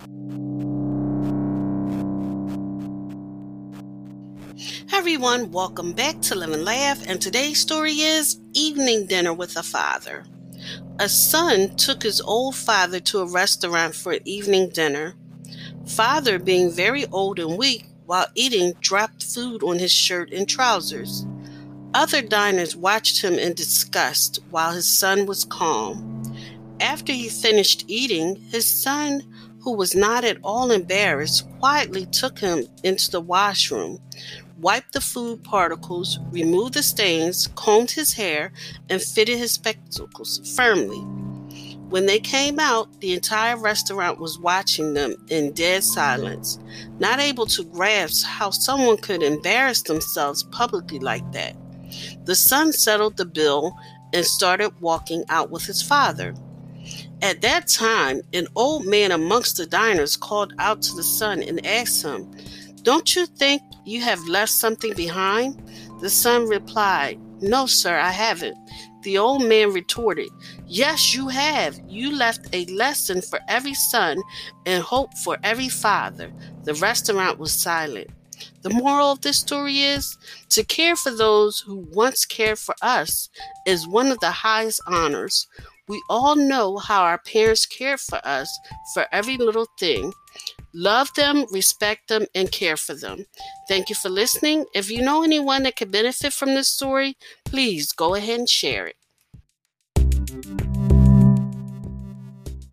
Hi everyone, welcome back to Live and Laugh, and today's story is Evening Dinner with a Father. A son took his old father to a restaurant for an evening dinner. Father, being very old and weak, while eating, dropped food on his shirt and trousers. Other diners watched him in disgust while his son was calm. After he finished eating, his son, who was not at all embarrassed, quietly took him into the washroom, wiped the food particles, removed the stains, combed his hair, and fitted his spectacles firmly. When they came out, the entire restaurant was watching them in dead silence, not able to grasp how someone could embarrass themselves publicly like that. The son settled the bill and started walking out with his father. At that time, an old man amongst the diners called out to the son and asked him, Don't you think you have left something behind? The son replied, No, sir, I haven't. The old man retorted, Yes, you have. You left a lesson for every son and hope for every father. The restaurant was silent. The moral of this story is to care for those who once cared for us is one of the highest honors. We all know how our parents cared for us for every little thing. Love them, respect them, and care for them. Thank you for listening. If you know anyone that could benefit from this story, please go ahead and share it.